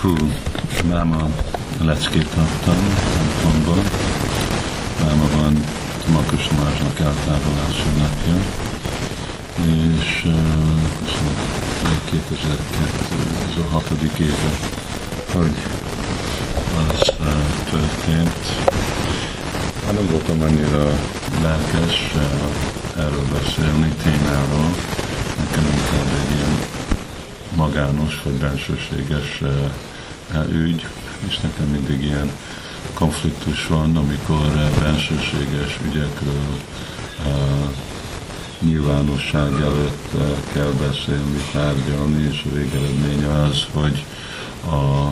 Hú, máma leckét adtam templomban. Máma van Makus Tamásnak eltávolási napja, és uh, 2002, ez a hatodik éve, hogy az uh, történt. Hát nem voltam annyira lelkes uh, erről beszélni, témáról. Nekem inkább egy ilyen magános vagy bensőséges uh, ügy, és nekem mindig ilyen konfliktus van, amikor uh, bensőséges ügyekről uh, nyilvánosság előtt kell beszélni, tárgyalni, és a végeredménye az, hogy a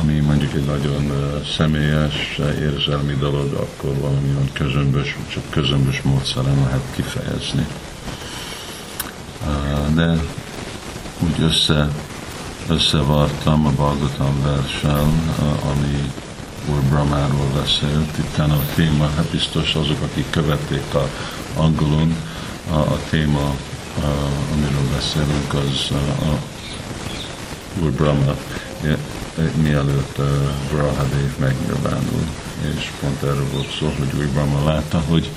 ami mondjuk egy nagyon személyes, érzelmi dolog, akkor valamilyen közömbös, csak közömbös módszeren lehet kifejezni. De úgy össze, összevartam a Balgotam versel, ami Úr Brahmáról beszélt. Itt a téma, hát biztos azok, akik követték a angolon, a, a téma, a, amiről beszélünk, az a, a Úr Brahma mielőtt uh, Brahadev megnyilvánul, és pont erről volt szó, hogy Úr Brahma látta, hogy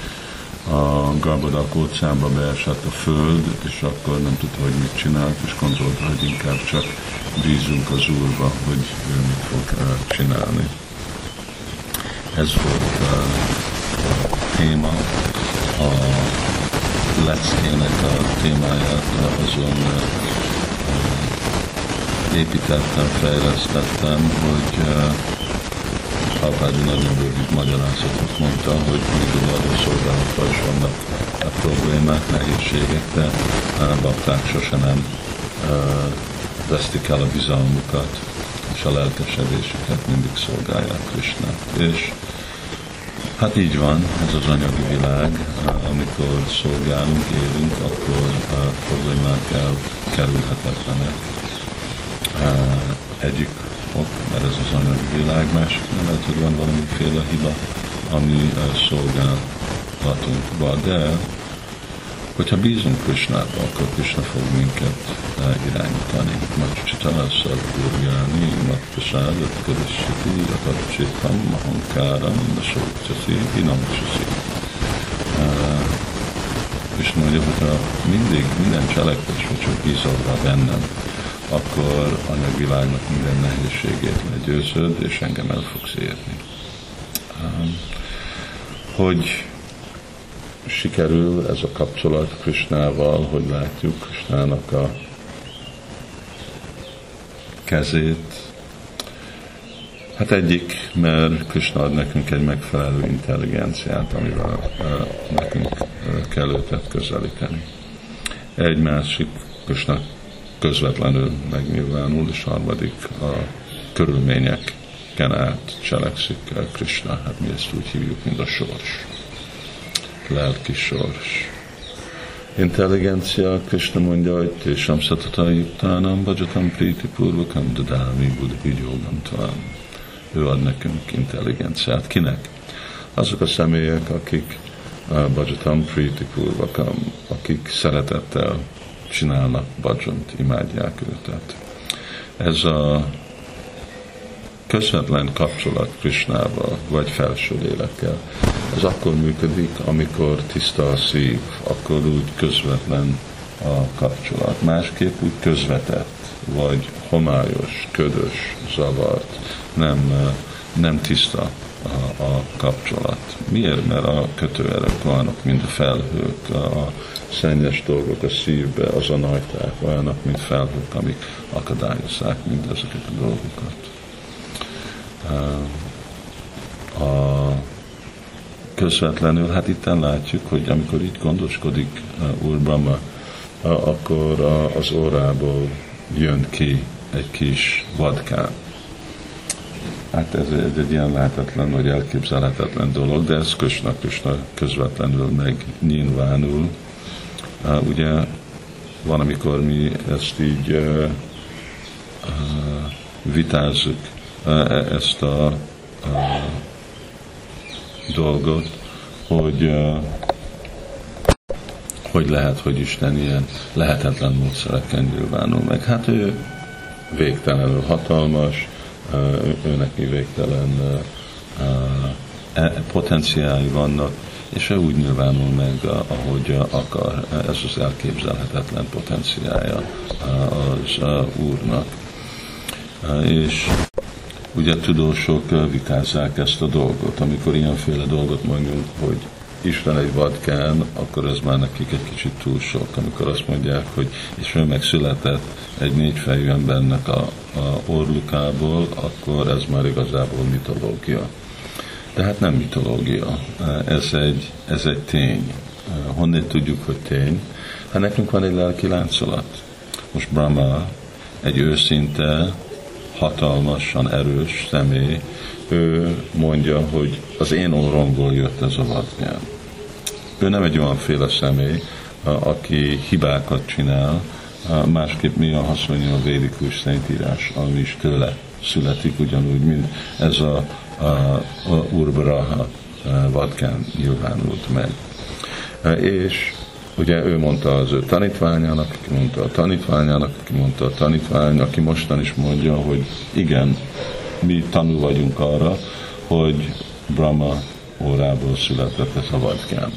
a Garbadak óceánba beesett a föld, és akkor nem tudta, hogy mit csinált, és gondolta, hogy inkább csak bízunk az Úrba, hogy ő mit fog csinálni. Ez volt a téma, a leckének a témáját azon építettem, fejlesztettem, hogy Alpádi nagyon rövid magyarázatot mondta, hogy mindig a szolgálatban is vannak a problémák, nehézségek, de uh, bakták sose nem vesztik el a bizalmukat, és a lelkesedésüket mindig szolgálják Krisnát. És hát így van, ez az anyagi világ, amikor szolgálunk, élünk, akkor a problémák elkerülhetetlenek egyik ok, mert ez az anyagi világ, másik lehet, hogy van valamiféle hiba, ami szolgálhatunkba, de hogyha bízunk Krisnába, akkor Krishna fog minket irányítani. Macsitanasa Gurjani, Matpasádat Karissati, Atacsitam, Mahankáram, Nasokcsasi, Inamcsasi. És mondja, hogy ha mindig minden cselekvés, hogy csak bízol rá bennem, akkor anyagvilágnak minden nehézségét legyőzöd, és engem el fogsz érni. Hogy sikerül ez a kapcsolat Krisnával, hogy látjuk Krisnának a kezét. Hát egyik, mert Krishna ad nekünk egy megfelelő intelligenciát, amivel nekünk kell őket közelíteni. Egy másik, Krishna közvetlenül megnyilvánul, és harmadik a körülményeken át cselekszik Krishna, hát mi ezt úgy hívjuk, mint a sors, lelki sors. Intelligencia, Krishna mondja, hogy Tésam Satata Yuktánam, Bajatam Priti Purvakam, Dadámi Buddhi Jogam talán. Ő ad nekünk intelligenciát. Kinek? Azok a személyek, akik Bajatam Priti Purvakam, akik szeretettel csinálnak bajont, imádják őtet. Ez a közvetlen kapcsolat Krisnával, vagy felső lélekkel, ez akkor működik, amikor tiszta a szív, akkor úgy közvetlen a kapcsolat. Másképp úgy közvetett, vagy homályos, ködös, zavart, nem, nem tiszta a, a kapcsolat. Miért? Mert a kötőerek vannak, mint a felhők, a szennyes dolgok a szívbe, az a najták, olyanok, mint felhők, amik akadályozzák mindezeket a dolgokat. A közvetlenül, hát itt látjuk, hogy amikor itt gondoskodik Úr Brahma, akkor az órából jön ki egy kis vadkán Hát ez egy, egy ilyen lehetetlen, vagy elképzelhetetlen dolog, de ez Kösna Kösna közvetlenül megnyilvánul. Uh, ugye van, amikor mi ezt így uh, uh, vitázzuk, uh, ezt a uh, dolgot, hogy uh, hogy lehet, hogy Isten ilyen lehetetlen módszereken nyilvánul meg. Hát ő végtelenül hatalmas, őnek mi végtelen e, potenciái vannak, és ő úgy nyilvánul meg, ahogy akar. Ez az elképzelhetetlen potenciája az Úrnak. És ugye tudósok vitázzák ezt a dolgot, amikor ilyenféle dolgot mondjunk, hogy Egy vadkán, akkor ez már nekik egy kicsit túl sok, amikor azt mondják, hogy és ő megszületett egy négyfejű embernek a, a orlukából, akkor ez már igazából mitológia. De hát nem mitológia, ez egy, ez egy tény. Honnan tudjuk, hogy tény? Hát nekünk van egy lelki láncolat. Most Brahma egy őszinte, hatalmasan erős személy, ő mondja, hogy az én orromból jött ez a vadnyelv. Ő nem egy olyanféle személy, aki hibákat csinál, másképp mi a haszonja a védikus szentírás, ami is tőle születik, ugyanúgy, mint ez a, a, a Urbraha vadkán nyilvánult meg. És ugye ő mondta az ő tanítványának, aki mondta a tanítványának, aki mondta a tanítvány, aki mostan is mondja, hogy igen, mi tanul vagyunk arra, hogy Brahma órából született ez a vadkán.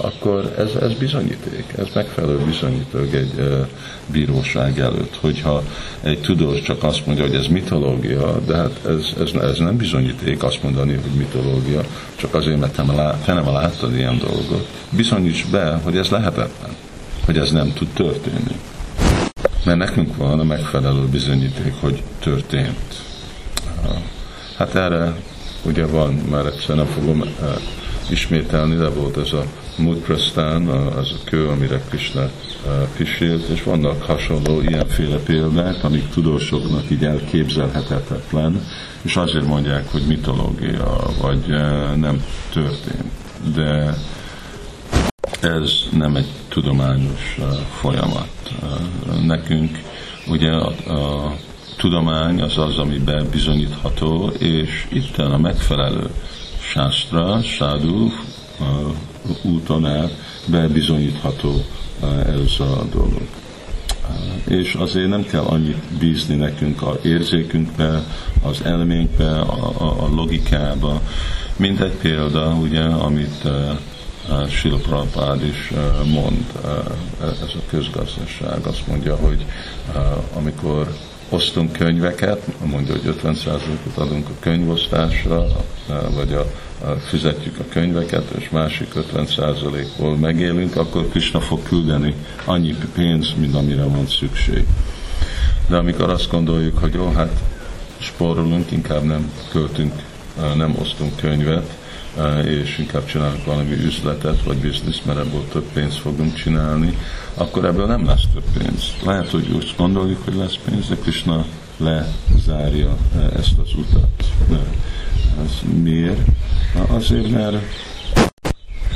Akkor ez, ez bizonyíték, ez megfelelő bizonyíték egy bíróság előtt. Hogyha egy tudós csak azt mondja, hogy ez mitológia, de hát ez, ez, ez nem bizonyíték azt mondani, hogy mitológia, csak azért, mert te, nem láttad ilyen dolgot. Bizonyíts be, hogy ez lehetetlen, hogy ez nem tud történni. Mert nekünk van a megfelelő bizonyíték, hogy történt. Hát erre ugye van, már egyszer nem fogom ismételni, de volt ez a Mudprasztán, az a kő, amire Krishna kísért, és vannak hasonló ilyenféle példák, amik tudósoknak így elképzelhetetlen, és azért mondják, hogy mitológia, vagy uh, nem történt. De ez nem egy tudományos folyamat. Nekünk ugye a, a tudomány az az, ami bebizonyítható, és itt a megfelelő sásztra, sádu úton át bebizonyítható ez a dolog. És azért nem kell annyit bízni nekünk az érzékünkbe, az elménkbe, a, a, a logikába. Mint egy példa, ugye, amit uh, Sila Prabhupád is uh, mond, uh, ez a közgazdaság. Azt mondja, hogy amikor osztunk könyveket, mondja, hogy 50%-ot adunk a könyvosztásra, vagy a, a, fizetjük a könyveket, és másik 50%-ból megélünk, akkor Krishna fog küldeni annyi pénz, mint amire van szükség. De amikor azt gondoljuk, hogy jó, hát spórolunk, inkább nem költünk, nem osztunk könyvet, és inkább csinálunk valami üzletet, vagy biznisz, mert ebből több pénzt fogunk csinálni, akkor ebből nem lesz több pénz. Lehet, hogy úgy gondoljuk, hogy lesz pénz, de Krishna lezárja ezt az utat. Ez miért? Azért, mert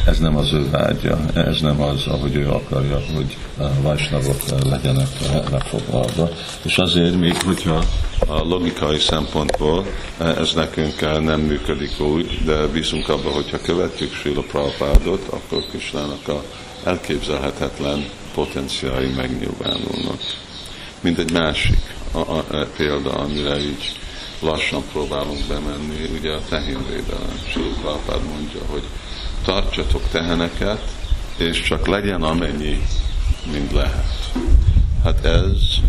ez nem az ő vágya, ez nem az, ahogy ő akarja, hogy vajsnagok legyenek lefoglalva. És azért még, hogyha a logikai szempontból ez nekünk nem működik úgy, de bízunk abban, hogyha követjük Srila Prabhupádot, akkor Kisnának a elképzelhetetlen potenciái megnyilvánulnak. Mint egy másik a, a, a példa, amire így lassan próbálunk bemenni, ugye a tehénvédelem. Srila Prabhupád mondja, hogy tartsatok teheneket, és csak legyen amennyi, mint lehet. Hát ez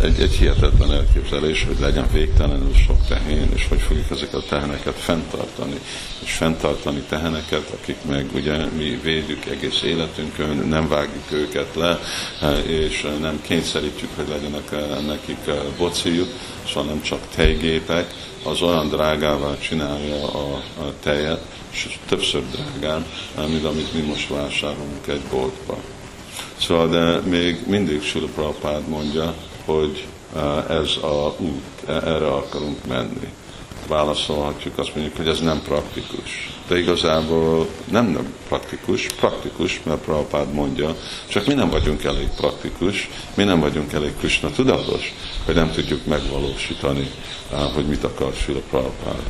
egy, egy hihetetlen elképzelés, hogy legyen végtelenül sok tehén, és hogy fogjuk ezeket a teheneket fenntartani. És fenntartani teheneket, akik meg ugye mi védjük egész életünkön, nem vágjuk őket le, és nem kényszerítjük, hogy legyenek nekik bocijuk, szóval nem csak tejgépek, az olyan drágává csinálja a, a tejet, és többször drágán, mint amit mi most vásárolunk egy boltba. Szóval de még mindig Sula mondja, hogy ez a út, e, erre akarunk menni. Válaszolhatjuk, azt mondjuk, hogy ez nem praktikus. De igazából nem, nem praktikus, praktikus, mert Prabhupád mondja, csak mi nem vagyunk elég praktikus, mi nem vagyunk elég Krishna tudatos, hogy nem tudjuk megvalósítani, hogy mit akar Sila Prabhupád.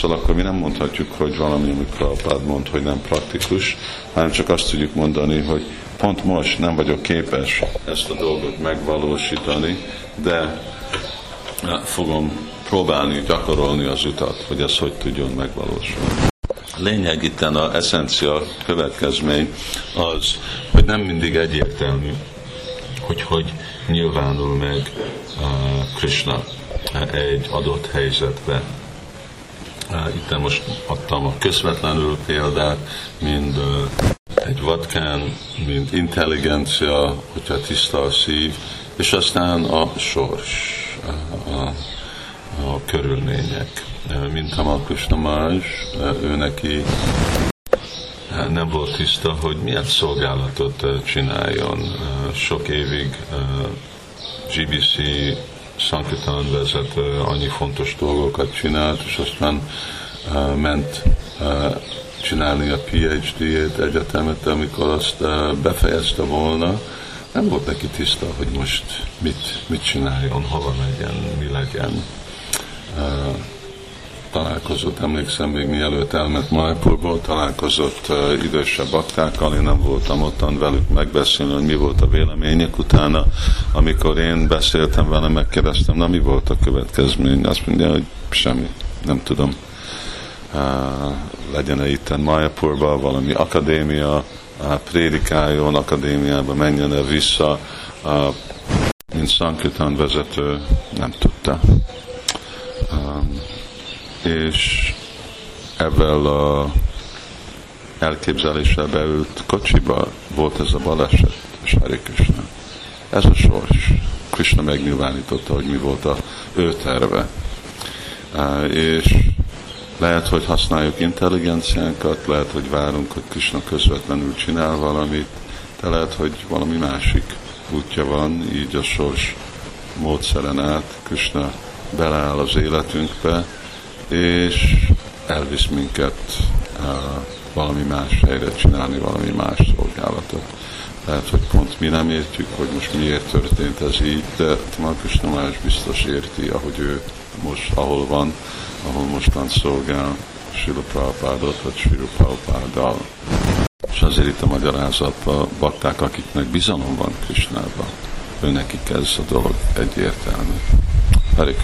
Szóval akkor mi nem mondhatjuk, hogy valami, amit Prabhupád mond, hogy nem praktikus, hanem csak azt tudjuk mondani, hogy pont most nem vagyok képes ezt a dolgot megvalósítani, de fogom próbálni gyakorolni az utat, hogy ez hogy tudjon megvalósulni. A lényeg itt a eszencia következmény az, hogy nem mindig egyértelmű, hogy hogy nyilvánul meg uh, Krishna egy adott helyzetben. Uh, itt most adtam a közvetlenül példát, mind uh, egy vatkán, mint intelligencia, hogyha tiszta a szív, és aztán a sors, a, a körülmények. Mint Hamal Krishna ő neki nem volt tiszta, hogy milyen szolgálatot csináljon. Sok évig GBC Sankirtan vezető annyi fontos dolgokat csinált, és aztán ment csinálni a PhD-ét, egyetemet, amikor azt befejezte volna, nem volt neki tiszta, hogy most mit, mit csináljon, hova megyen, mi legyen. Találkozott, emlékszem, még mielőtt elment Majpurból, találkozott uh, idősebb baktákkal, én nem voltam ottan velük megbeszélni, hogy mi volt a vélemények utána. Amikor én beszéltem vele, megkérdeztem, na mi volt a következmény? Azt mondja, hogy semmi, nem tudom legyen-e itt Mayapurba valami akadémia, prédikáljon, akadémiába menjen-e vissza, mint Sankirtan vezető, nem tudta. És ebben a elképzeléssel beült kocsiba volt ez a baleset, Hare Krishna. Ez a sors. Krishna megnyilvánította, hogy mi volt a ő terve. És lehet, hogy használjuk intelligenciánkat, lehet, hogy várunk, hogy Krishna közvetlenül csinál valamit, de lehet, hogy valami másik útja van, így a sors módszeren át Krishna beleáll az életünkbe, és elvisz minket valami más helyre csinálni, valami más szolgálatot. Lehet, hogy pont mi nem értjük, hogy most miért történt ez így, de Tamal Krishna más biztos érti, ahogy ő most, ahol van, ahol mostan szolgál Sila Prabhupádot, vagy Sila Prabhupáddal. És azért itt a magyarázatban bakták, akiknek bizalom van Krishnában, ő nekik ez a dolog egyértelmű. Hare